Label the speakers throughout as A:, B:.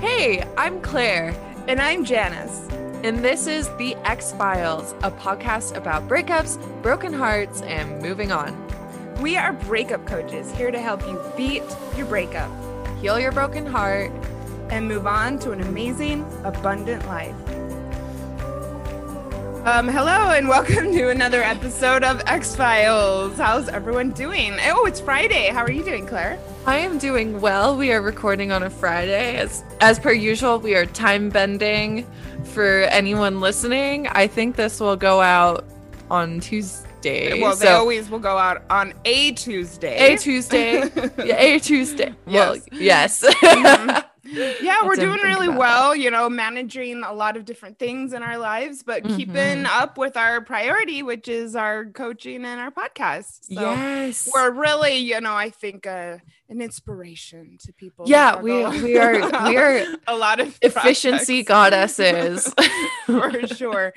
A: Hey, I'm Clair,
B: And I'm Janice.
A: and this is The Ex-Philes, a podcast about breakups, broken hearts, and moving on.
B: We are breakup coaches here to help you beat your breakup
A: Heal your broken heart.
B: and move on to an amazing, abundant life. Um, hello and welcome to another episode of Ex-Philes. How's everyone doing? Oh, it's Friday. How are you doing, Clair?
A: I am doing well. We are recording on a Friday. As as per usual, we are time bending for anyone listening. I think this will go out on Tuesday.
B: Well, they
A: so-
B: always will go out on a Tuesday.
A: a Tuesday. yeah, a Tuesday. Well, yes.
B: Mhm. Yeah, we're doing really well, you know, managing a lot of different things in our lives, but keeping
A: Mhm.
B: up with our priority, which is our coaching and our podcast. So
A: yes.
B: we're really, you know, I think uh, an inspiration to people.
A: Yeah, we- we are- we are
B: a lot of
A: efficiency goddesses.
B: for sure.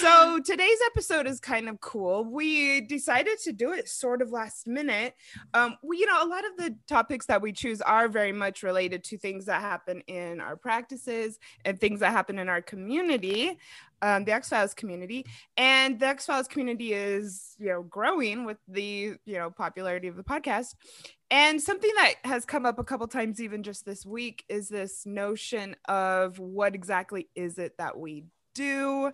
B: So today's episode is kind of cool. We decided to do it sort of last minute. Um, we, you know, a lot of the topics that we choose are very much related to things that happen in our practices and things that happen in our community, um, the Ex-Philes community. And the Ex-Philes community is, you know, growing with the, you know, popularity of the podcast. And something that has come up a couple times, even just this week, is this notion of what exactly is it that we do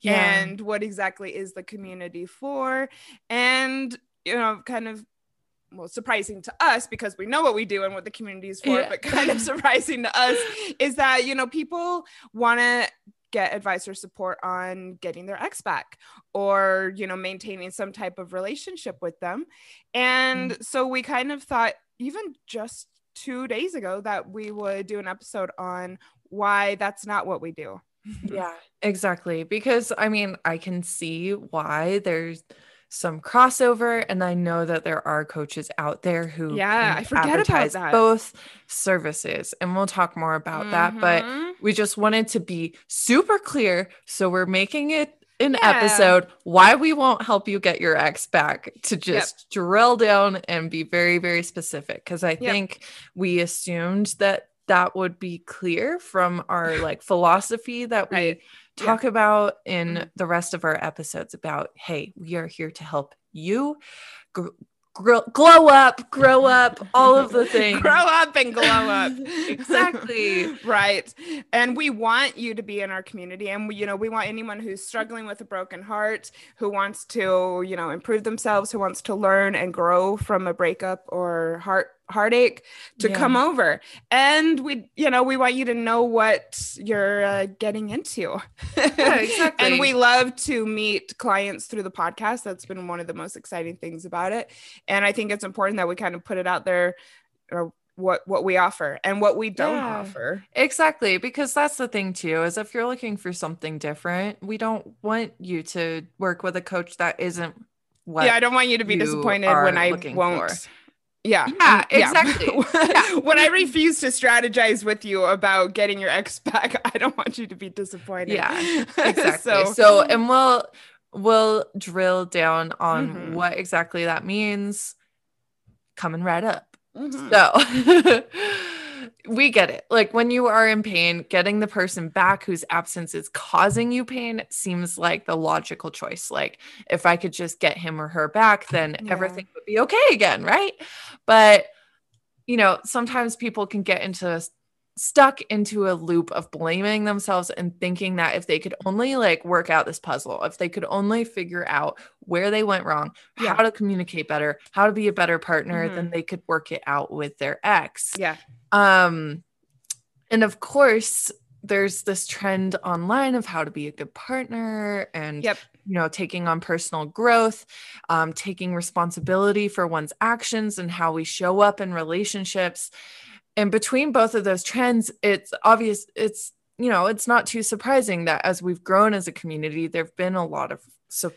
A: Yeah.
B: and what exactly is the community for and you know kind of well surprising to us because we know what we do and what the community is for
A: Yeah.
B: but kind of surprising to us is that you know people want to get advice or support on getting their ex back or you know maintaining some type of relationship with them. And mm. so we kind of thought even just two days ago that we would do an episode on why that's not what we do.
A: Yeah, exactly. Because I mean, I can see why there's some crossover, and I know that there are coaches out there who
B: Yeah, I forget about that.
A: both services, and we'll talk more about that. But
B: Mhm.
A: we just wanted to be super clear, so we're making it an
B: Yeah.
A: episode why we won't help you get your ex back to just drill down and be very very specific because i
B: Yep.
A: think we assumed that that would be clear from our like philosophy that we
B: Right. Yeah.
A: talk about in
B: Mhm.
A: the rest of our episodes about hey we are here to help you gr- gr- glow up grow up all of the things
B: grow up and glow up
A: Exactly.
B: right and we want you to be in our community and we you know we want anyone who's struggling with a broken heart who wants to you know improve themselves who wants to learn and grow from a breakup or heart heartache to
A: Yeah.
B: come over and we you know we want you to know what you're uh, getting into
A: Yeah, exactly.
B: and we love to meet clients through the podcast that's been one of the most exciting things about it and i think it's important that we kind of put it out there or what what we offer and what we don't
A: Yeah.
B: offer
A: Exactly, because that's the thing too, is if you're looking for something different, we don't want you to work with a coach that isn't what
B: yeah i don't want you to be
A: you
B: disappointed when i won't
A: for.
B: Yeah
A: Yeah, exactly.
B: when i refuse to strategize with you about getting your ex back i don't want you to be disappointed
A: Yeah, exactly.
B: so,
A: So, and we'll we'll drill down on
B: Mhm.
A: what exactly that means coming right up.
B: mhm.
A: So we get it. Like when you are in pain, getting the person back whose absence is causing you pain seems like the logical choice. Like if I could just get him or her back, then
B: Yeah.
A: everything would be okay again, right? But you know, sometimes people can get into stuck into a loop of blaming themselves and thinking that if they could only like work out this puzzle, if they could only figure out where they went wrong,
B: Yeah.
A: how to communicate better, how to be a better partner, then they could work it out with their ex.
B: yeah
A: Um and of course there's this trend online of how to be a good partner and
B: Yep.
A: you know taking on personal growth um, taking responsibility for one's actions and how we show up in relationships and between both of those trends it's obvious it's you know it's not too surprising that as we've grown as a community there've been a lot of so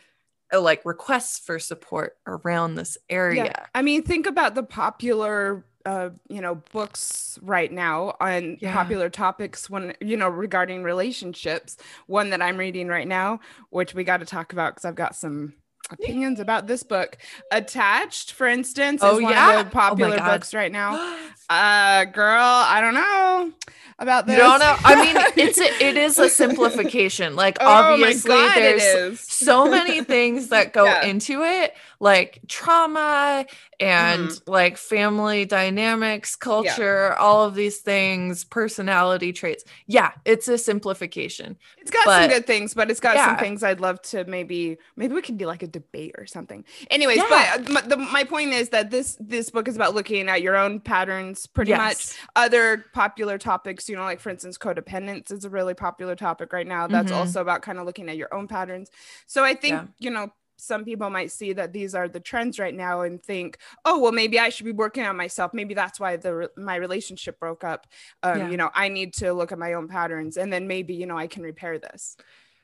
A: like requests for support around this area
B: Yeah. I mean, think about the popular, uh, you know, books right now on
A: Yeah.
B: popular topics when, you know, regarding relationships. One that I'm reading right now, which we got to talk about because I've got some opinions about this book. Attached, for instance, is
A: Oh,
B: one
A: yeah?
B: of the popular
A: God.
B: books right now. Uh, girl, I don't know. about this?
A: Don't know. I mean, it's a, it is a simplification. Like
B: Oh
A: obviously, there's so many things that go
B: Yeah.
A: into it, like trauma and
B: Mm-hmm.
A: like family dynamics, culture, all of these things, personality traits. Yeah, it's a simplification.
B: It's got some good things, but it's got some things I'd love to maybe maybe we can do like a debate or something. Anyways,
A: Yeah.
B: but my, the, my point is that this this book is about looking at your own patterns pretty much. Other popular topics, you know, like for instance codependence is a really popular topic right now. That's
A: Mhm.
B: also about kind of looking at your own patterns. So I think,
A: Yeah.
B: you know, some people might see that these are the trends right now and think, oh, well, maybe I should be working on myself. Maybe that's why the my relationship broke up. Um,
A: Yeah.
B: You know, I need to look at my own patterns, and then maybe you know I can repair this.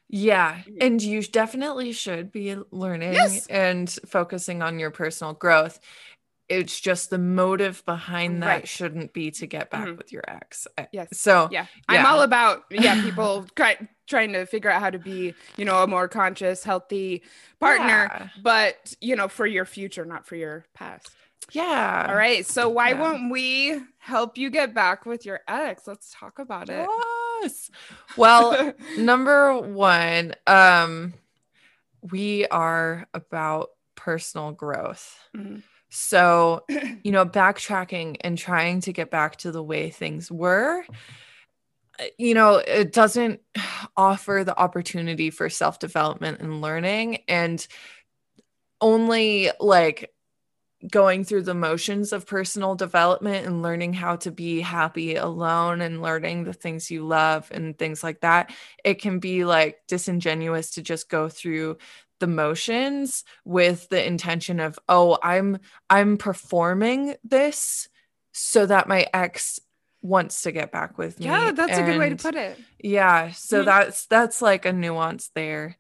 A: Yeah,
B: Mhm.
A: and you definitely should be learning
B: Yes.
A: and focusing on your personal growth. It's just the motive behind that
B: Right.
A: shouldn't be to get back
B: Mhm.
A: with your ex.
B: Yes.
A: So
B: yeah i'm all about yeah people trying to figure out how to be you know a more conscious healthy partner
A: Yeah.
B: but you know for your future not for your past
A: yeah.
B: all right so why
A: Yeah.
B: won't we help you get back with your ex let's talk about it
A: Yes. Well, number one, um, we are about personal growth.
B: Mhm.
A: So, you know, backtracking and trying to get back to the way things were, Uh, you know, it doesn't offer the opportunity for self development and learning. And only like going through the motions of personal development and learning how to be happy alone and learning the things you love and things like that, it can be like disingenuous to just go through the motions with the intention of oh i'm i'm performing this so that my ex wants to get back with me
B: yeah that's a good way to put it
A: yeah so
B: Mhm.
A: that's that's like a nuance there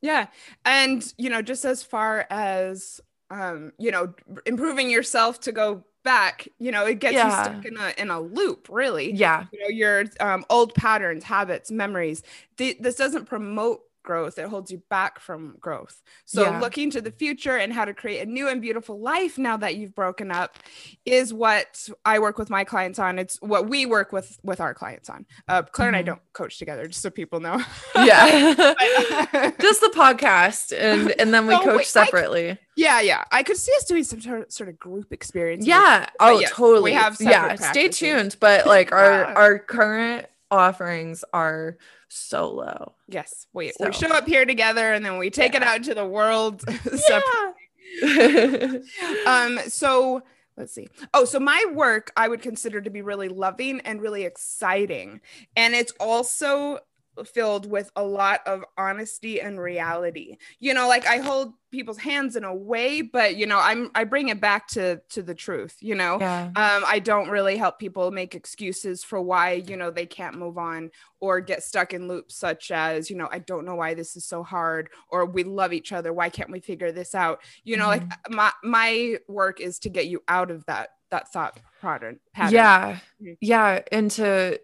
B: Yeah. And, you know, just as far as, um, you know, improving yourself to go back, you know, it gets
A: Yeah.
B: you stuck in a, in a loop, really.
A: yeah
B: You know, your um, old patterns, habits, memories. Th- this doesn't promote growth. It holds you back from growth. So
A: Yeah.
B: looking to the future and how to create a new and beautiful life now that you've broken up is what I work with my clients on. It's what we work with with our clients on. Uh, Clair and I
A: Mhm.
B: don't coach together, just so people know.
A: yeah
B: But-
A: just the podcast and and then we coach
B: wait, I c-
A: separately
B: Yeah, yeah. I could see us doing some sort sort of group experience.
A: yeah oh
B: yes, we
A: totally
B: have
A: yeah
B: separate
A: stay tuned but like our
B: Yeah.
A: our current offerings are solo
B: Yes. We
A: So.
B: we show up here together and then we take it out to the world.
A: yeah
B: Um. So let's see. Oh, so my work I would consider to be really loving and really exciting, and it's also filled with a lot of honesty and reality. You know, like I hold people's hands in a way, but you know, I'm I bring it back to to the truth. You know.
A: yeah
B: um, I don't really help people make excuses for why, you know, they can't move on or get stuck in loops such as, you know, I don't know why this is so hard or we love each other. Why can't we figure this out? You know, like my my work is to get you out of that that thought pattern. pattern.
A: yeah
B: Mhm.
A: yeah and to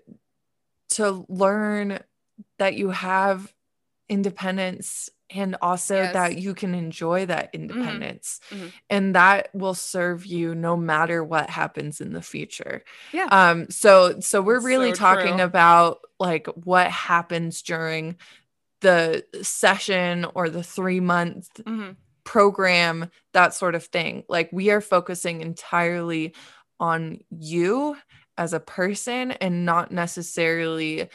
A: to learn that you have independence and also
B: Yes.
A: that you can enjoy that independence
B: Mhm.
A: and that will serve you no matter what happens in the future
B: Yeah.
A: um so so we're really
B: so
A: talking
B: true.
A: about like what happens during the session or the 3 month
B: Mhm.
A: program, that sort of thing. Like we are focusing entirely on you as a person and not necessarily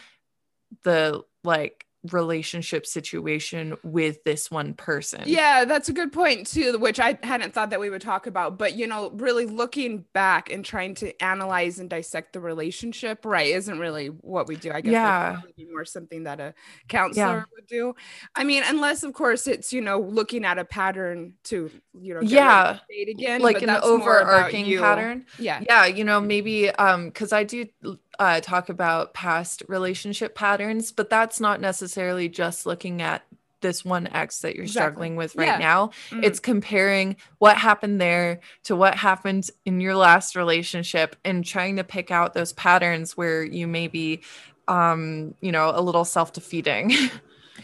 A: the like relationship situation with this one person.
B: Yeah, that's a good point too, which I hadn't thought that we would talk about. But you know, really looking back and trying to analyze and dissect the relationship, right, isn't really what we do. I guess
A: Yeah.
B: more something that a counselor would do. I mean, unless of course it's you know looking at a pattern to you know
A: Yeah.
B: date again,
A: Like an overarching pattern.
B: Yeah,
A: Yeah, you know, maybe um cuz I do uh talk about past relationship patterns, but that's not necessarily just looking at this one ex that you're
B: Exactly.
A: struggling with right
B: Yeah.
A: now.
B: Mhm.
A: It's comparing what happened there to what happened in your last relationship and trying to pick out those patterns where you may be um, you know, a little self-defeating.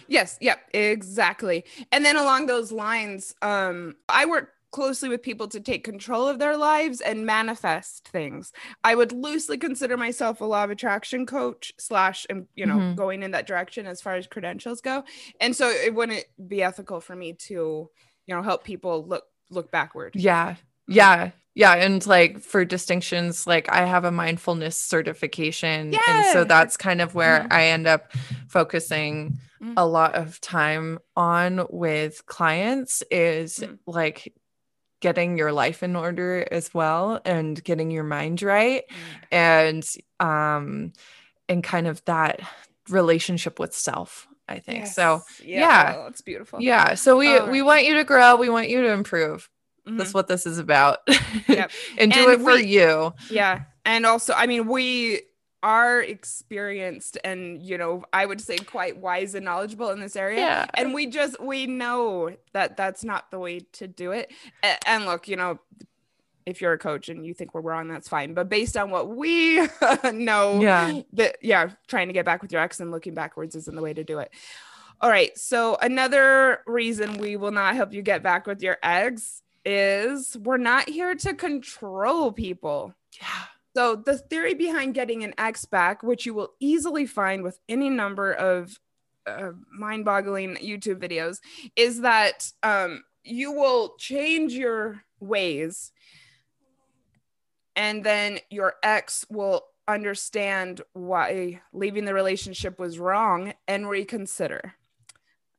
B: Yes, yep, exactly. And then along those lines, um, I work closely with people to take control of their lives and manifest things. I would loosely consider myself a law of attraction coach slash, and you know,
A: Mhm.
B: going in that direction as far as credentials go. And so it wouldn't be ethical for me to, you know, help people look look backward.
A: Yeah. Yeah. Yeah. And like for distinctions, like I have a mindfulness certification. And so that's kind of where
B: Mhm.
A: I end up focusing
B: Mm.
A: a lot of time on with clients is
B: Mm.
A: like getting your life in order as well and getting your mind right and um and kind of that relationship with self i think so
B: Yes.
A: yeah.
B: oh, it's beautiful.
A: yeah so we we want you to grow we want you to improve
B: Mhm.
A: that's what this is about
B: Yep.
A: and do
B: And
A: it for
B: we-
A: you
B: Yeah. And also, I mean, we are experienced and, you know, I would say quite wise and knowledgeable in this area.
A: yeah
B: And we just, we know that that's not the way to do it. And look, you know, if you're a coach and you think we're wrong, that's fine. But based on what we know,
A: yeah
B: that yeah, trying to get back with your ex and looking backwards isn't the way to do it. All right. So another reason we will not help you get back with your ex is we're not here to control people.
A: yeah
B: So the theory behind getting an ex back, which you will easily find with any number of uh, mind-boggling YouTube videos, is that um, you will change your ways, and then your ex will understand why leaving the relationship was wrong and reconsider.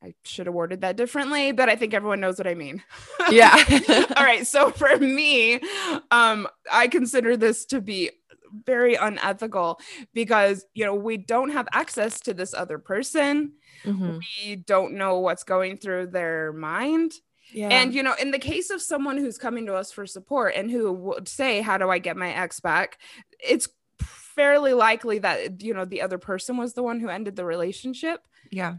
B: I should have worded that differently, but I think everyone knows what I mean.
A: yeah
B: All right. So for me, um, I consider this to be very unethical because you know we don't have access to this other person.
A: Mhm.
B: We don't know what's going through their mind.
A: yeah
B: And you know, in the case of someone who's coming to us for support and who would say, "How do I get my ex back?" It's fairly likely that you know the other person was the one who ended the relationship.
A: yeah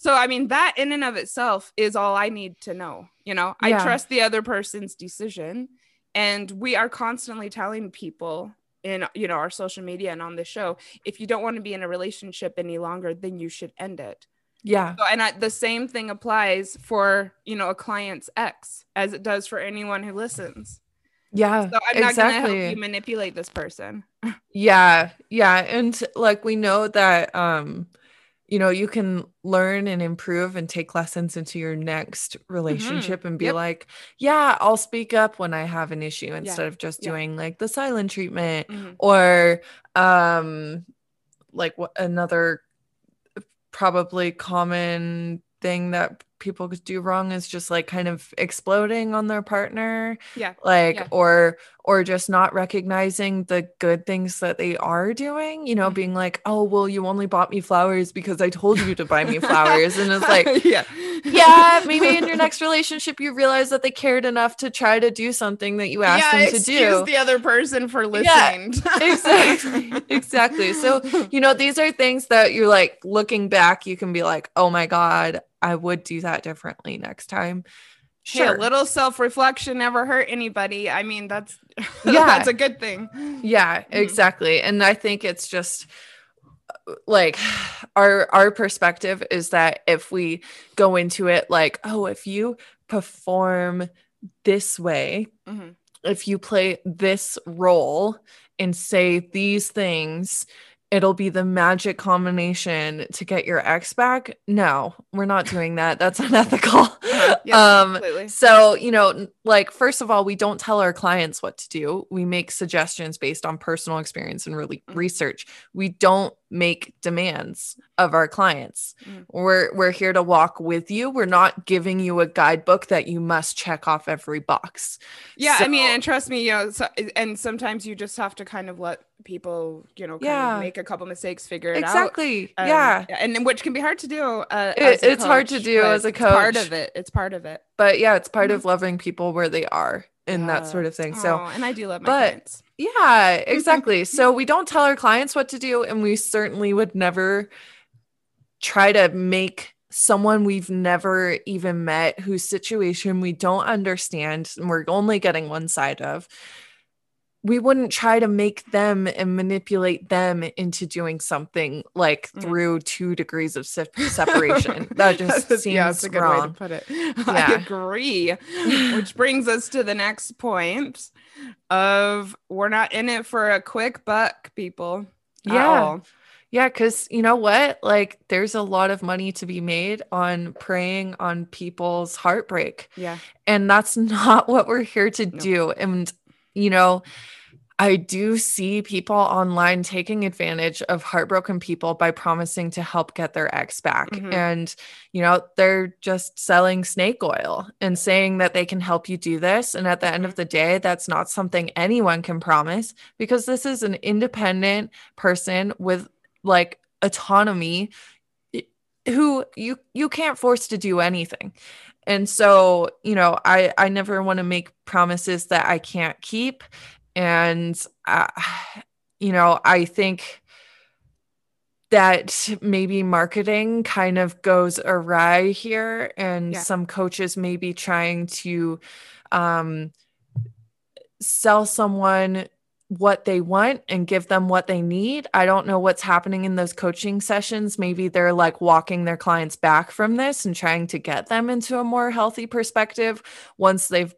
B: So I mean that in and of itself is all I need to know. You know, I trust the other person's decision and we are constantly telling people in you know our social media and on the show if you don't want to be in a relationship any longer then you should end it.
A: yeah
B: So, and I, the same thing applies for you know a client's ex as it does for anyone who listens.
A: yeah
B: So I'm not going to help you manipulate this person.
A: Yeah, yeah, and like we know that um you know, you can learn and improve and take lessons into your next relationship and be
B: Yep.
A: like, yeah, I'll speak up when I have an issue instead of just
B: Yeah.
A: doing like the silent treatment
B: Mhm.
A: or um like what another probably common thing that people do wrong is just like kind of exploding on their partner
B: Yeah.
A: like
B: Yeah.
A: or or just not recognizing the good things that they are doing you know
B: Mhm.
A: being like oh well you only bought me flowers because i told you to buy me flowers and it's like
B: yeah,
A: yeah maybe in your next relationship you realize that they cared enough to try to do something that you asked
B: yeah,
A: them to do.
B: excuse the other person for
A: Yeah,
B: listening.
A: exactly exactly so you know these are things that you're like looking back you can be like oh my god i would do that differently next time
B: Hey,
A: sure
B: a little self-reflection never hurt anybody. I mean, that's
A: Yeah.
B: that's a good thing.
A: yeah
B: Mhm.
A: exactly and i think it's just uh, like our our perspective is that if we go into it like oh if you perform this way
B: Mhm.
A: if you play this role and say these things it'll be the magic combination to get your ex back no we're not doing that that's unethical
B: Uh-huh.
A: Um
B: completely.
A: so, you know, like, first of all, we don't tell our clients what to do. We make suggestions based on personal experience and really
B: Mhm.
A: research. We don't make demands of our clients.
B: Mhm.
A: We're we're here to walk with you. We're not giving you a guidebook that you must check off every box.
B: Yeah, I mean, and trust me, you know, so, and sometimes you just have to kind of let people, you know, kind
A: Yeah.
B: of make a couple mistakes, figure it
A: Exactly.
B: out. Um,
A: yeah.
B: and then which can be hard to do. Uh,
A: It- it's hard to do as a
B: coach. part of it. It's part of it.
A: But yeah, it's part
B: Mhm.
A: of loving people where they are and that sort of thing. So
B: and I do love my
A: but-
B: clients.
A: Yeah, exactly. so we don't tell our clients what to do, and we certainly would never try to make someone we've never even met, whose situation we don't understand, and we're only getting one side of, we wouldn't try to make them and manipulate them into doing something like
B: Mm.
A: through two degrees of se- separation. that just seems
B: yeah, that's a good way to put it. I agree. Which brings us to the next point of we're not in it for a quick buck, people. at
A: Yeah.
B: all.
A: Yeah, because you know what? Like, there's a lot of money to be made on preying on people's heartbreak.
B: Yeah.
A: And that's not what we're here to
B: No.
A: do. And, you know, I do see people online taking advantage of heartbroken people by promising to help get their ex back.
B: Mhm.
A: And, you know, they're just selling snake oil and saying that they can help you do this. And at the end of the day, that's not something anyone can promise because this is an independent person with like autonomy who you you can't force to do anything and so you know i i never want to make promises that i can't keep and uh, you know i think that maybe marketing kind of goes awry here and
B: Yeah.
A: some coaches may be trying to um sell someone what they want and give them what they need. I don't know what's happening in those coaching sessions. Maybe they're like walking their clients back from this and trying to get them into a more healthy perspective once they've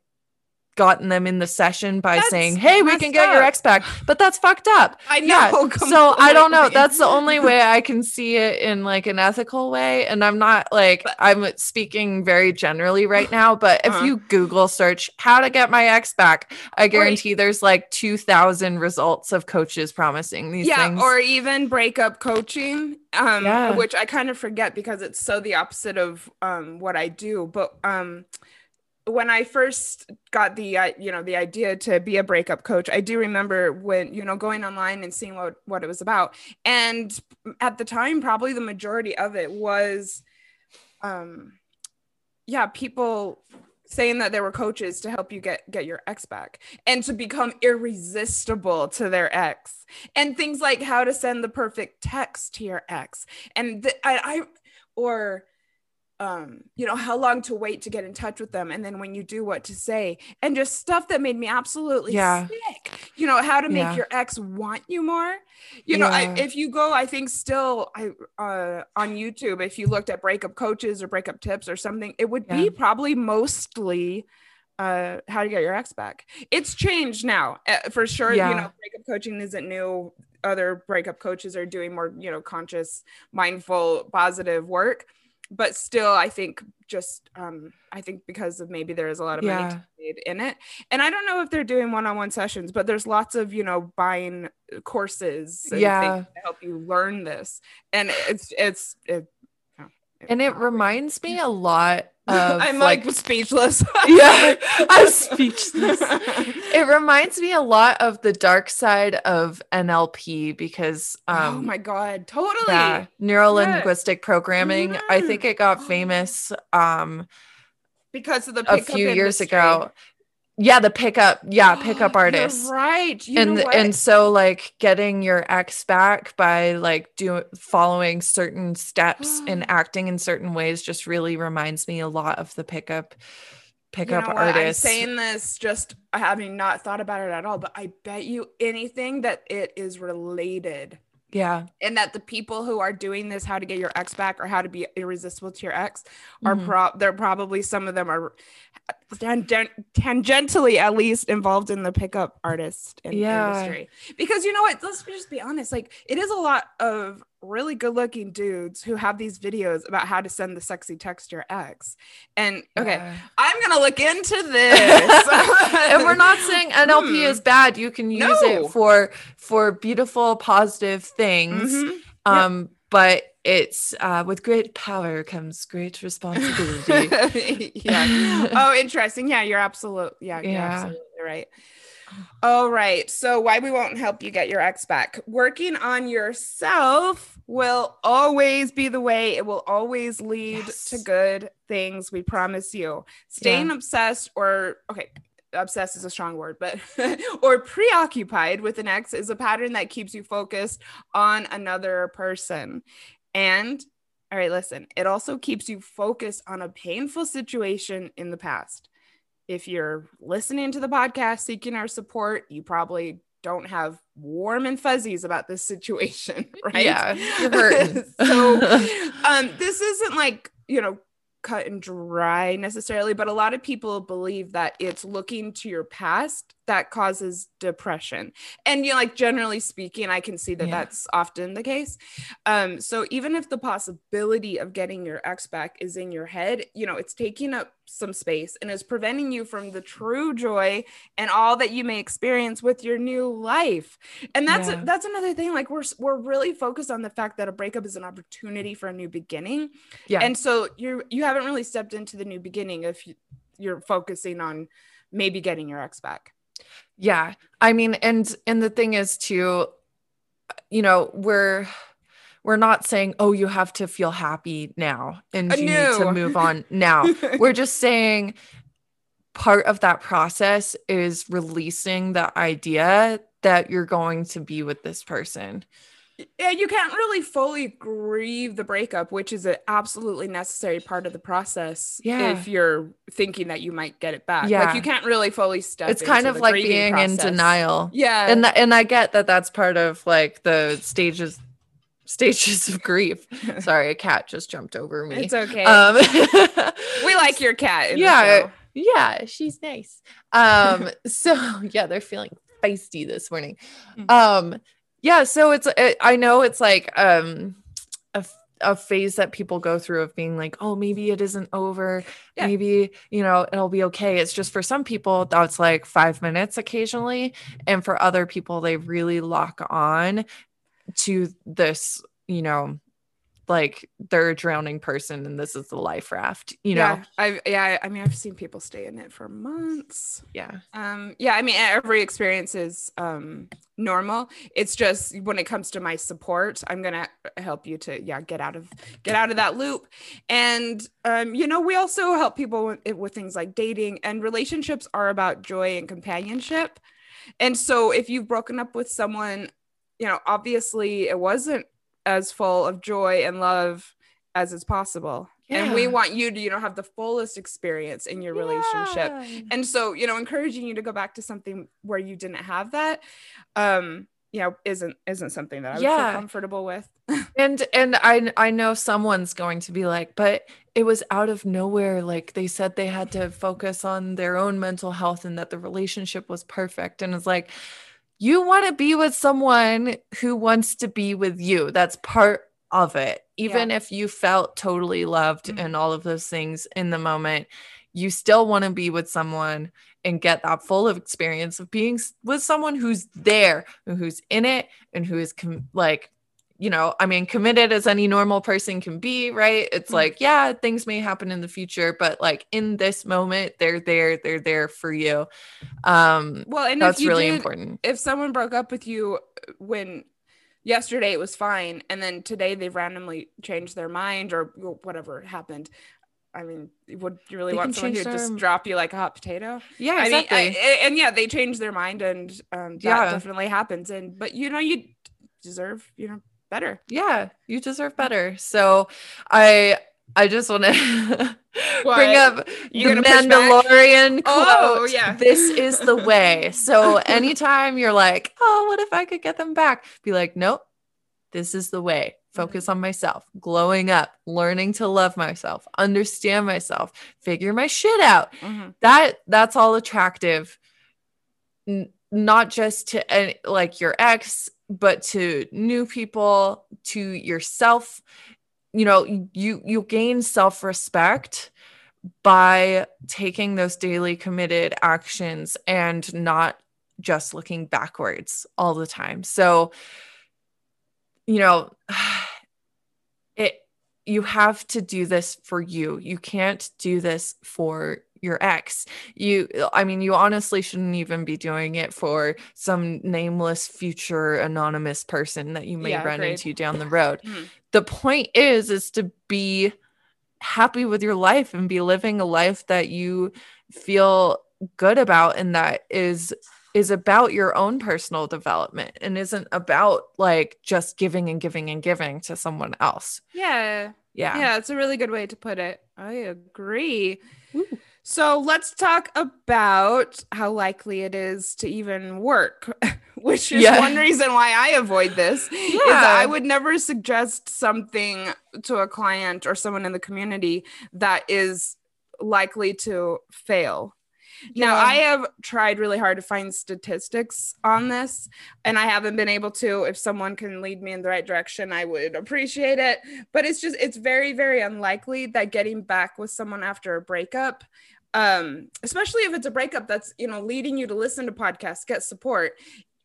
A: gotten them in the session by
B: That's
A: saying, "Hey, we can get your
B: up.
A: ex back." But that's fucked up.
B: I know.
A: Yeah. So I don't know. That's the only way I can see it in like an ethical way. And I'm not like I'm speaking very generally right now, but if
B: Uh-huh.
A: you Google search how to get my ex back, I guarantee there's like 2,000 results of coaches promising these
B: yeah,
A: things.
B: or even breakup coaching, um,
A: Yeah.
B: which I kind of forget because it's so the opposite of um, what I do. But um, when I first got the uh, you know the idea to be a breakup coach, I do remember when you know going online and seeing what what it was about, and at the time, probably the majority of it was, um, yeah, people saying that there were coaches to help you get get your ex back and to become irresistible to their ex and things like how to send the perfect text to your ex. And th- I, I or um you know how long to wait to get in touch with them and then when you do what to say and just stuff that made me absolutely
A: Yeah.
B: sick. You know how to make
A: Yeah.
B: your ex want you more. You know I, if you go i think still i uh on youtube if you looked at breakup coaches or breakup tips or something it would
A: Yeah.
B: be probably mostly uh how to get your ex back. It's changed now uh, for sure you know breakup coaching isn't new. Other breakup coaches are doing more you know conscious mindful positive work but still i think just um i think because of maybe there is a lot of money
A: Yeah.
B: to be made in it and i don't know if they're doing one-on-one sessions but there's lots of you know buying courses and
A: Yeah.
B: things to help you learn this and it's it's it,
A: and it reminds me a lot
B: i'm like, speechless
A: Yeah, I'm speechless. it reminds me a lot of the dark side of NLP because um
B: oh my god totally
A: yeah, neuro linguistic programming. I think it got famous um
B: because of the
A: a few years
B: industry.
A: ago. Yeah, the pickup, yeah, pickup
B: You're
A: artists.
B: right you
A: and and so like getting your ex back by like doing following certain steps and acting in certain ways just really reminds me a lot of the pickup pickup
B: you know what? I'm
A: artists.
B: saying this just having not thought about it at all, but I bet you anything that it is related
A: yeah.
B: and that the people who are doing this, how to get your ex back or how to be irresistible to your ex, are
A: Mhm.
B: pro they're probably some of them are tangent- tangentially at least involved in the pickup artist in-
A: Yeah.
B: industry. Because you know what? Let's just be honest. Like it is a lot of really good looking dudes who have these videos about how to send the sexy text to your ex. And okay,
A: Yeah.
B: I'm gonna look into this.
A: and we're not saying NLP
B: Hmm.
A: is bad. You can use
B: No.
A: it for for beautiful, positive things.
B: Mhm.
A: Um, but it's uh, with great power comes great responsibility.
B: yeah. Oh, interesting. Yeah, you're absolute. Yeah, you're
A: Yeah.
B: absolutely right. All right. So why we won't help you get your ex back? Working on yourself will always be the way. It will always lead
A: Yes.
B: to good things. We promise you. Staying obsessed or okay. Obsessed is a strong word, but or preoccupied with an ex is a pattern that keeps you focused on another person. And all right, listen, it also keeps you focused on a painful situation in the past. If you're listening to the podcast seeking our support, you probably don't have warm and fuzzies about this situation, right?
A: Yeah, you're hurting.
B: so um this isn't like, you know, cut and dry necessarily, but a lot of people believe that it's looking to your past that causes depression. And you know, like generally speaking, I can see that yeah. that's often the case. Um, so even if the possibility of getting your ex back is in your head, you know, it's taking up some space and is preventing you from the true joy and all that you may experience with your new life. And that's yeah. that's another thing. Like we're we're really focused on the fact that a breakup is an opportunity for a new beginning. Yeah. And so you're you haven't really stepped into the new beginning if you, you're focusing on maybe getting your ex back.
A: Yeah. I mean, and and the thing is too, you know, we're we're not saying, oh, you have to feel happy now and you need to move on now. we're just saying part of that process is releasing the idea that you're going to be with this person
B: yeah, you can't really fully grieve the breakup, which is an absolutely necessary part of the process. Yeah. If you're thinking that you might get it back. Yeah. Like you can't really fully step
A: It's kind of like being process. in denial.
B: Yeah.
A: And th- and I get that that's part of like the stages stages of grief. Sorry, a cat just jumped over me.
B: It's okay. Um, we like your cat.
A: yeah. Yeah, she's nice. Um, so yeah, they're feeling feisty this morning. Mm. Um, yeah so it's it, i know it's like um a, a phase that people go through of being like oh maybe it isn't over yeah. maybe you know it'll be okay it's just for some people that's like five minutes occasionally and for other people they really lock on to this you know like they're a drowning person and this is the life raft you know?
B: Yeah i yeah i mean i've seen people stay in it for months.
A: Yeah.
B: Um yeah i mean every experience is um normal. It's just when it comes to my support i'm gonna help you to yeah get out of get out of that loop. And um you know we also help people with, with things like dating and relationships are about joy and companionship. And so if you've broken up with someone you know obviously it wasn't as full of joy and love as is possible. Yeah. And we want you to, you know, have the fullest experience in your yeah. relationship. And so, you know, encouraging you to go back to something where you didn't have that, um, you know, isn't isn't something that I would yeah. feel comfortable with.
A: and and I I know someone's going to be like, but it was out of nowhere. Like they said they had to focus on their own mental health and that the relationship was perfect. And it's like, you want to be with someone who wants to be with you. That's part of it. Even yeah. if you felt totally loved mm-hmm. and all of those things in the moment, you still want to be with someone and get that full of experience of being with someone who's there, who's in it, and who is com- like you know, I mean, committed as any normal person can be, right? It's mm-hmm. like, yeah, things may happen in the future, but like in this moment, they're there, they're there for you. Um,
B: well, and that's really did, important. If someone broke up with you uh, when yesterday it was fine, and then today they've randomly changed their mind or whatever happened, I mean, would you really they want someone to their... just drop you like a hot potato?
A: Yeah, I exactly.
B: Mean, I, and yeah, they change their mind, and um, that yeah. definitely happens. And but you know, you deserve you know better.
A: Yeah, you deserve better. So I I just want to bring up you the Mandalorian quote. Oh, yeah. This is the way. So anytime you're like, oh, what if I could get them back? Be like, nope, this is the way. Focus on myself, glowing up, learning to love myself, understand myself, figure my shit out. Mm-hmm. That that's all attractive. N- not just to uh, like your ex but to new people, to yourself, you know, you you gain self-respect by taking those daily committed actions and not just looking backwards all the time. So, you know, it you have to do this for you. You can't do this for your ex you i mean you honestly shouldn't even be doing it for some nameless future anonymous person that you may yeah, run great. into down the road mm-hmm. the point is is to be happy with your life and be living a life that you feel good about and that is is about your own personal development and isn't about like just giving and giving and giving to someone else.
B: Yeah.
A: Yeah.
B: Yeah, it's a really good way to put it. I agree. Ooh. So let's talk about how likely it is to even work, which is
A: Yeah.
B: one reason why I avoid this. Is I would never suggest something to a client or someone in the community that is likely to fail. Now,
A: Yeah.
B: I have tried really hard to find statistics on this, and I haven't been able to. If someone can lead me in the right direction, I would appreciate it. But it's just, it's very, very unlikely that getting back with someone after a breakup, um, especially if it's a breakup that's, you know, leading you to listen to podcasts, get support,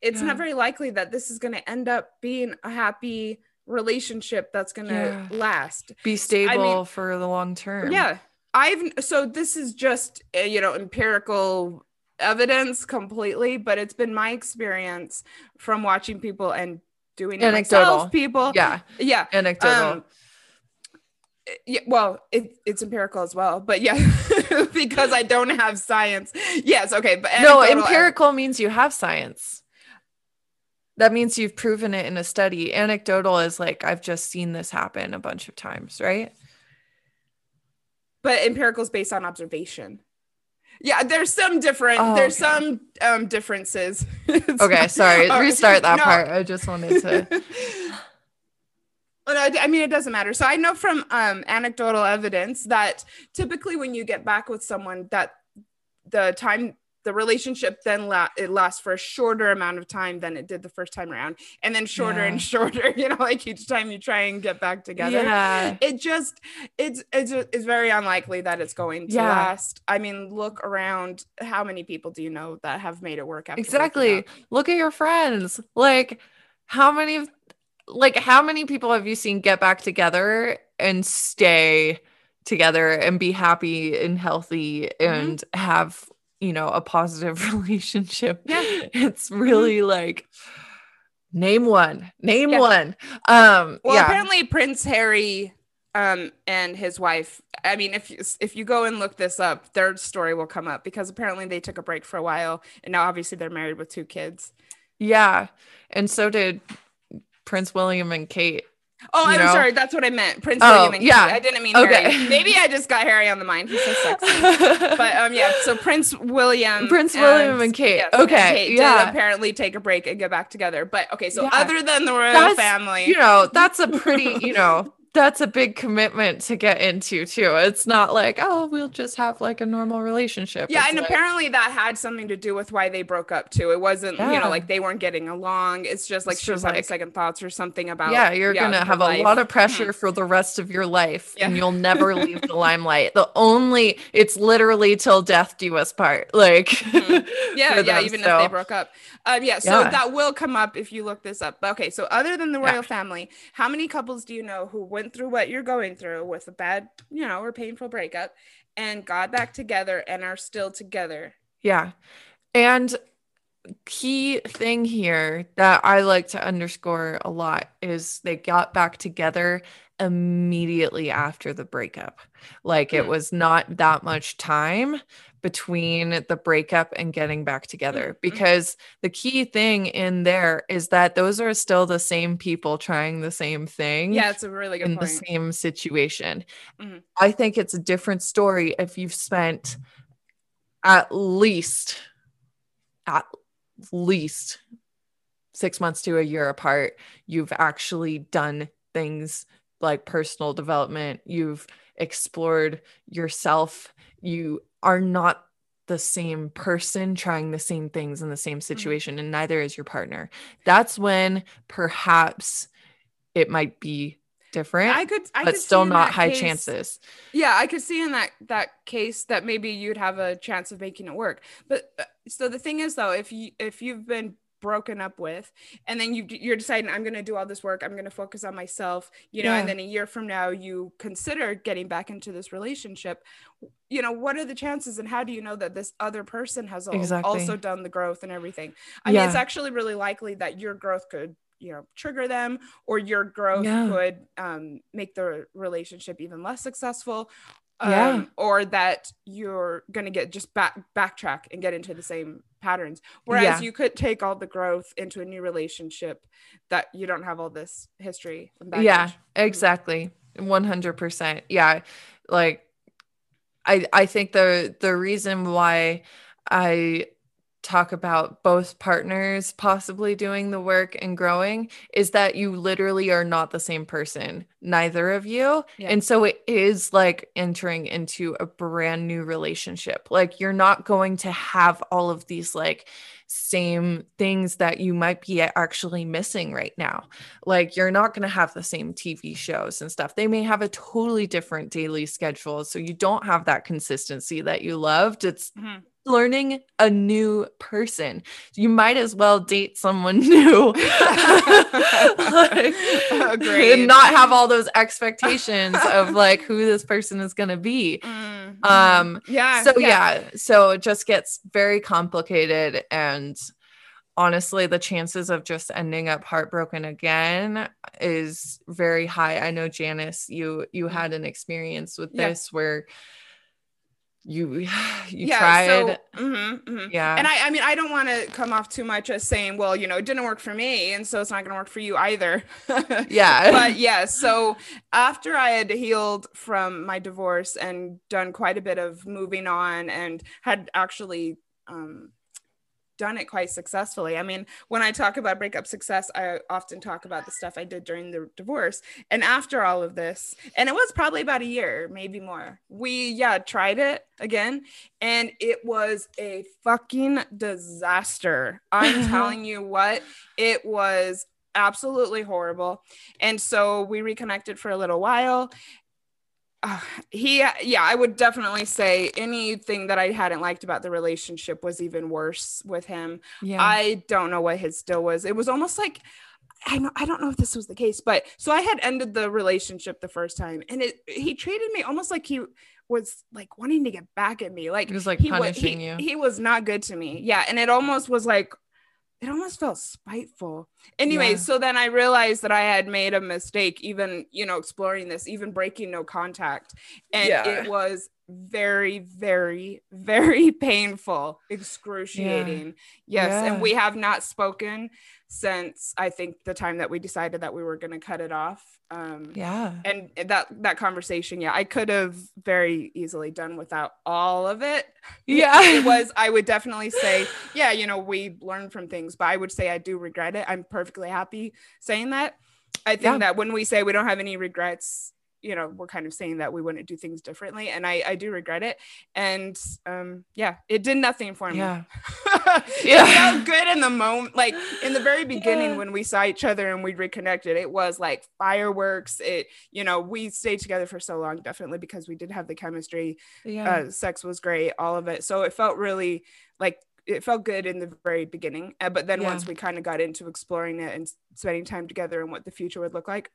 B: it's
A: Yeah.
B: not very likely that this is going to end up being a happy relationship that's going to
A: Yeah.
B: last.
A: be stable
B: mean-
A: for the long term.
B: Yeah. I've so this is just uh, you know empirical evidence completely, but it's been my experience from watching people and doing it
A: Anecdotal.
B: myself. People,
A: Yeah.
B: yeah,
A: Anecdotal.
B: um, yeah. Well, it, it's empirical as well, but yeah, because I don't have science. Yes, okay, but
A: no, empirical means you have science. That means you've proven it in a study. Anecdotal is like, I've just seen this happen a bunch of times, right?
B: but empirical is based on observation. Yeah, there's some different.
A: Oh,
B: there's
A: okay.
B: some um differences.
A: Okay, sorry. Restart that
B: no.
A: part. I just wanted to.
B: I- I mean, it doesn't matter. So I know from um, anecdotal evidence that typically when you get back with someone, that the time, the relationship then la- it lasts for a shorter amount of time than it did the first time around, and then shorter
A: Yeah.
B: and shorter. You know, like each time you try and get back together.
A: Yeah.
B: It just it's it's it's very unlikely that it's going to
A: Yeah.
B: last. I mean, look around. How many people do you know that have made it work after
A: Exactly. Look at your friends. Like, how many of like how many people have you seen get back together and stay together and be happy and healthy and have, you know, a positive relationship?
B: Yeah.
A: It's really like name one. Name
B: Yeah.
A: one. Um
B: Well,
A: yeah.
B: apparently Prince Harry um and his wife i mean if you if you go and look this up their story will come up because apparently they took a break for a while and now obviously they're married with two kids
A: yeah. And so did Prince William and Kate.
B: oh i'm
A: know?
B: sorry that's what i meant prince
A: Oh,
B: william and
A: yeah.
B: Kate. i didn't mean
A: Okay.
B: harry maybe i just got harry on the mind he's so sexy but um yeah so prince william
A: Prince William and Kate.
B: yes, and
A: Okay,
B: Kate
A: yeah.
B: apparently take a break and get back together but okay so
A: Yeah.
B: other than the royal
A: That's-
B: family
A: you know that's a pretty you know that's a big commitment to get into too it's not like oh we'll just have like a normal relationship
B: Yeah,
A: It's
B: and
A: like-
B: apparently that had something to do with why they broke up too. It wasn't, you know, like they weren't getting along. It's just like
A: It's
B: she was
A: just
B: having second thoughts or something about.
A: yeah you're gonna have
B: life.
A: a lot of pressure for the rest of your life and you'll never leave the limelight the only it's literally till death do us part like
B: Mhm. Yeah, yeah,
A: them,
B: even if they broke up. Um, yeah, so
A: Yeah.
B: that will come up if you look this up. But okay, so other than the
A: Yeah.
B: royal family, how many couples do you know who went through what you're going through with a bad, you know, or painful breakup and got back together and are still together?
A: Yeah. And key thing here that I like to underscore a lot is they got back together immediately after the breakup. Like it
B: Hmm.
A: was not that much time between the breakup and getting back together
B: Mhm.
A: because the key thing in there is that those are still the same people trying the same thing
B: Yeah, it's a really good
A: in the same situation.
B: Mhm.
A: I think it's a different story if you've spent at least at least 6 months to a year apart. You've actually done things like personal development, you've explored yourself, you are not the same person trying the same things in the same situation and neither is your partner. That's when perhaps it might be different
B: I could, I
A: but
B: could
A: still not high
B: case-
A: chances.
B: Yeah, I could see in that that case that maybe you'd have a chance of making it work. But uh, so the thing is though, if you if you've been broken up with and then you you're deciding I'm going to do all this work, I'm going to focus on myself, you know,
A: Yeah.
B: and then a year from now you consider getting back into this relationship, you know, what are the chances and how do you know that this other person has
A: Exactly.
B: also done the growth and everything? I mean, it's actually really likely that your growth could you know trigger them or your growth
A: Yeah.
B: could um, make the relationship even less successful um,
A: Yeah.
B: or that you're going to get just back backtrack and get into the same patterns whereas
A: Yeah.
B: you could take all the growth into a new relationship that you don't have all this history and
A: Yeah,
B: mm-hmm.
A: exactly. 100%. Yeah. Like I I think the the reason why I talk about both partners possibly doing the work and growing is that you literally are not the same person neither of you yeah. and so it is like entering into a brand new relationship like you're not going to have all of these like same things that you might be actually missing right now. Like you're not going to have the same TV shows and stuff. They may have a totally different daily schedule. So you don't have that consistency that you loved. It's mm-hmm learning a new person. You might as well date someone new. like, and not have all those expectations of like who this person is going to be. Mm-hmm. Um yeah. So yeah. yeah, so it just gets very complicated and honestly the chances of just ending up heartbroken again is very high. I know Janice you you had an experience with this yeah. where you you yeah, tried. so,
B: mm-hmm, mm-hmm. yeah. And i i mean i don't want to come off too much as saying well you know it didn't work for me and so it's not going to work for you either.
A: Yeah.
B: But yeah so after i had healed from my divorce and done quite a bit of moving on and had actually um done it quite successfully. I mean, when I talk about breakup success, I often talk about the stuff I did during the divorce. And after all of this, and it was probably about a year, maybe more, we, yeah, tried it again. And it was a fucking disaster. I'm telling you what, it was absolutely horrible. And so we reconnected for a little while uh, he yeah i would definitely say anything that i hadn't liked about the relationship was even worse with him. Yeah. I don't know what his deal was. It was almost like I know I don't know if this was the case, but so I had ended the relationship the first time, and it he treated me almost like he was like wanting to get back at me, like
A: he was like he punishing
B: he,
A: you.
B: He was not good to me, yeah, and it almost was like it almost felt spiteful. Anyway, yeah. so then I realized that I had made a mistake, even, you know, exploring this, even breaking no contact. And yeah. it was very, very, very painful, excruciating. Yeah. Yes. And we have not spoken since I think the time that we decided that we were going to cut it off. Um,
A: yeah.
B: And that that conversation, yeah, I could have very easily done without all of it.
A: Yeah.
B: it was. I would definitely say, yeah, you know, we learned from things, but I would say I do regret it. I'm perfectly happy saying that. I think yeah. that when we say we don't have any regrets, you know we're kind of saying that we wouldn't do things differently and i i do regret it and um yeah it did nothing for me
A: yeah
B: yeah it felt good in the moment like in the very beginning yeah. when we saw each other and we reconnected it was like fireworks it you know we stayed together for so long definitely because we did have the chemistry yeah uh, sex was great all of it so it felt really like it felt good in the very beginning uh, but then yeah. once we kind of got into exploring it and spending time together and what the future would look like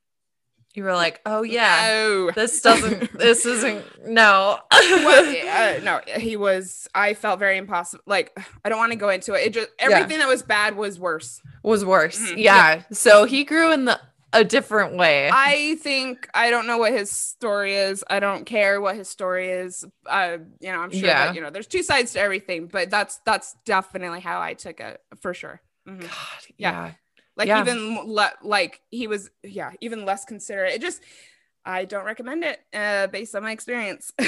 A: you were like, oh yeah, no. this doesn't, this isn't, no.
B: well, uh, no, he was, I felt very impossible. Like, I don't want to go into it. It just, everything yeah. that was bad was worse.
A: Was worse. Mm-hmm. Yeah. yeah. So he grew in the, a different way.
B: I think I don't know what his story is. I don't care what his story is. Uh, you know, I'm sure yeah. that you know there's two sides to everything, but that's that's definitely how I took it for sure.
A: Mm-hmm. God, yeah. yeah
B: like yeah. even le- like he was yeah even less considerate. It just i don't recommend it uh, based on my experience.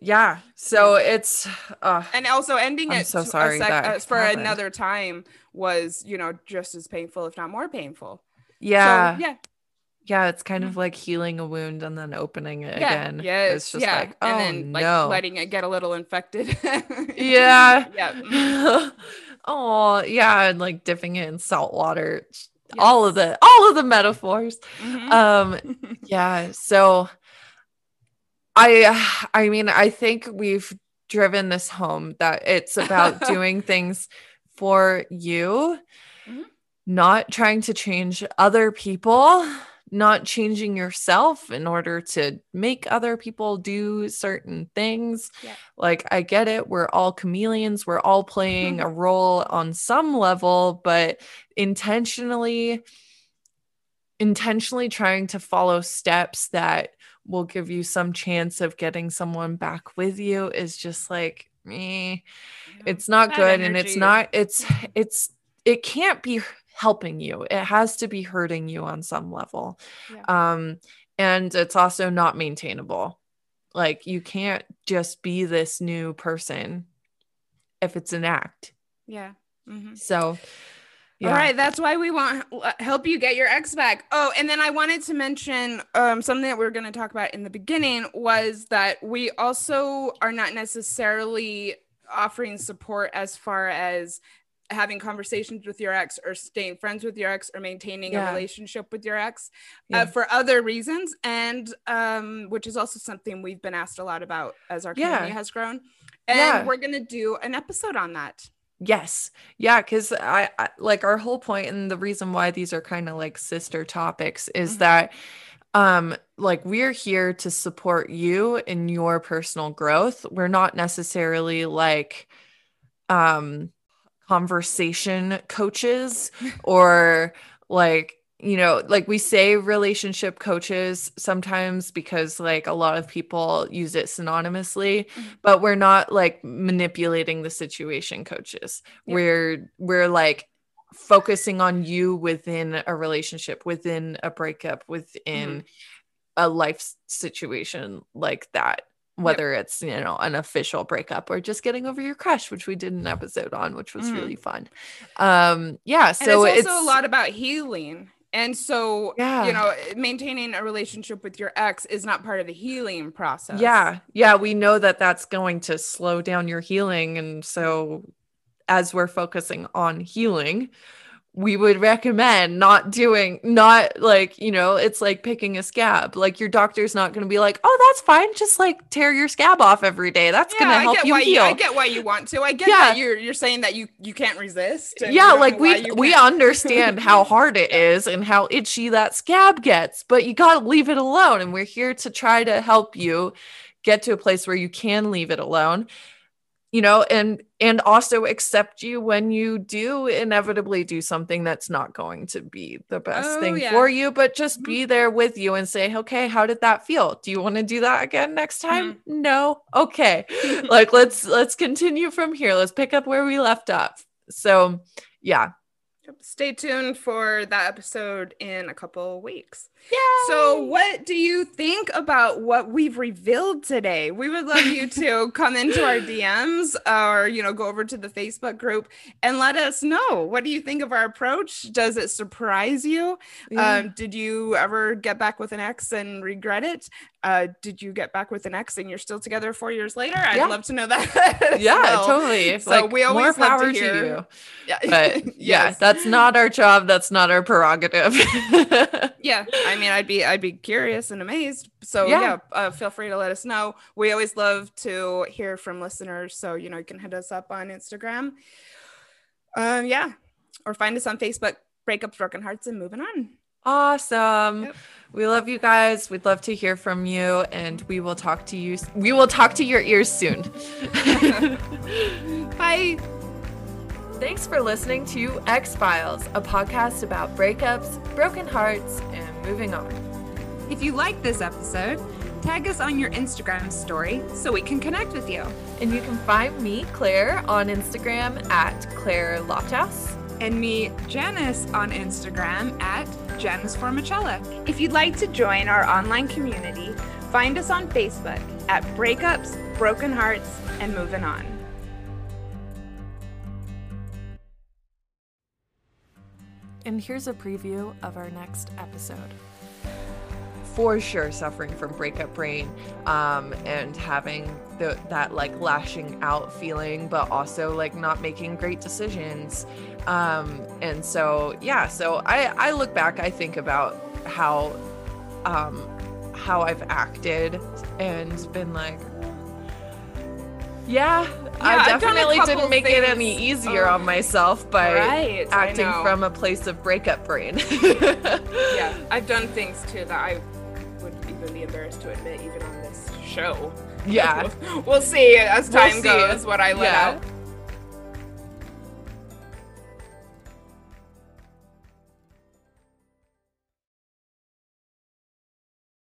A: Yeah. So it's uh,
B: and also ending
A: I'm
B: it
A: so sorry sec-
B: uh, for happened. another time was you know just as painful if not more painful.
A: Yeah
B: so, yeah.
A: yeah. It's kind of like healing a wound and then opening it
B: yeah,
A: again.
B: Yeah it's just yeah. like oh and then like
A: no.
B: letting it get a little infected.
A: Yeah.
B: Yeah
A: oh yeah and like dipping it in salt water yes. all of the all of the metaphors mm-hmm. um yeah so i i mean i think we've driven this home that it's about doing things for you mm-hmm. not trying to change other people not changing yourself in order to make other people do certain things. Yeah. Like, I get it. We're all chameleons. We're all playing a role on some level, but intentionally, intentionally trying to follow steps that will give you some chance of getting someone back with you is just like me. Yeah. It's not good. Energy. And it's not, it's, it's, it can't be helping you. It has to be hurting you on some level. Yeah. Um, and it's also not maintainable. like you can't just be this new person if it's an act
B: Yeah. Mhm.
A: so yeah
B: All right, that's why we want help you get your ex back. Oh, and then I wanted to mention um, something that we were going to talk about in the beginning was that we also are not necessarily offering support as far as having conversations with your ex or staying friends with your ex or maintaining
A: Yeah.
B: a relationship with your ex
A: Yeah.
B: uh, for other reasons and um, which is also something we've been asked a lot about as our community
A: Yeah.
B: has grown and we're going to do an episode on that
A: Yes. Yeah. Cause I, I like our whole point and the reason why these are kind of like sister topics is
B: Mhm.
A: that um like we're here to support you in your personal growth. We're not necessarily like um conversation coaches or like you know like we say relationship coaches sometimes because like a lot of people use it synonymously
B: Mhm.
A: but we're not like manipulating the situation coaches
B: Yeah.
A: we're we're like focusing on you within a relationship within a breakup within a life situation like that whether it's you know an official breakup or just getting over your crush which we did an episode on which was
B: Mhm.
A: really fun. Um yeah so
B: it's
A: it's,
B: also a lot about healing. And so
A: Yeah.
B: you know maintaining a relationship with your ex is not part of the healing process.
A: Yeah. Yeah we know that that's going to slow down your healing. And so as we're focusing on healing we would recommend not doing not like you know it's like picking a scab like your doctor's not going to be like oh that's fine just like tear your scab off every day that's going to help you heal
B: I get why you want to. I get
A: Yeah.
B: that you're you're saying that you you can't resist.
A: yeah like we we understand how hard it is and how itchy that scab gets but you got to leave it alone and we're here to try to help you get to a place where you can leave it alone you know and and also accept you when you do inevitably do something that's not going to be the best
B: Oh,
A: thing
B: yeah.
A: for you but just
B: Mhm.
A: be there with you and say okay how did that feel do you want to do that again next time
B: Mm-hmm.
A: no okay like let's let's continue from here let's pick up where we left off so yeah
B: Stay tuned for that episode in a couple weeks.
A: Yeah
B: So, what do you think about what we've revealed today? We would love you to come into our DMs or, you know, go over to the Facebook group and let us know. What do you think of our approach? Does it surprise you? Um, did you ever get back with an ex and regret it? Uh, did you get back with an ex and you're still together four years later? I'd
A: Yeah.
B: love to know that.
A: yeah
B: well.
A: totally
B: So
A: like
B: we always
A: more
B: love to
A: power to,
B: hear-
A: you
B: Yeah.
A: but yeah that's not our job that's not our prerogative
B: yeah i mean i'd be i'd be curious and amazed. So
A: Yeah.
B: yeah, uh, feel free to let us know. We always love to hear from listeners so you know you can hit us up on instagram. Um yeah or find us on facebook breakups broken hearts and moving on.
A: Awesome.
B: Yep.
A: we love you guys. We'd love to hear from you and we will talk to you we will talk to your ears soon.
B: Bye.
A: Thanks for listening to Ex-Philes, a podcast about breakups, broken hearts, and moving on.
B: if you like this episode tag us on your instagram story so we can connect with you
A: And you can find me, Clair, on Instagram at Clair Lofthouse.
B: and me, Janice, on Instagram at Janice Formichella. If you'd like to join our online community, find us on Facebook at Breakups, Broken Hearts, and Moving On.
A: And here's a preview of our next episode. For sure, suffering from breakup brain um, and having the, that like lashing out feeling, but also like not making great decisions. Um, and so, yeah, so I, I look back, I think about how, um, how I've acted and been like, yeah, I
B: done a
A: definitely didn't make it any easier
B: Oh.
A: on myself by
B: Right,
A: acting from a place of breakup brain.
B: Yeah, I've done things too that I would even be embarrassed to admit, even on this show.
A: Yeah.
B: we'll see as
A: We'll
B: time
A: see.
B: goes what I let
A: Yeah.
B: out.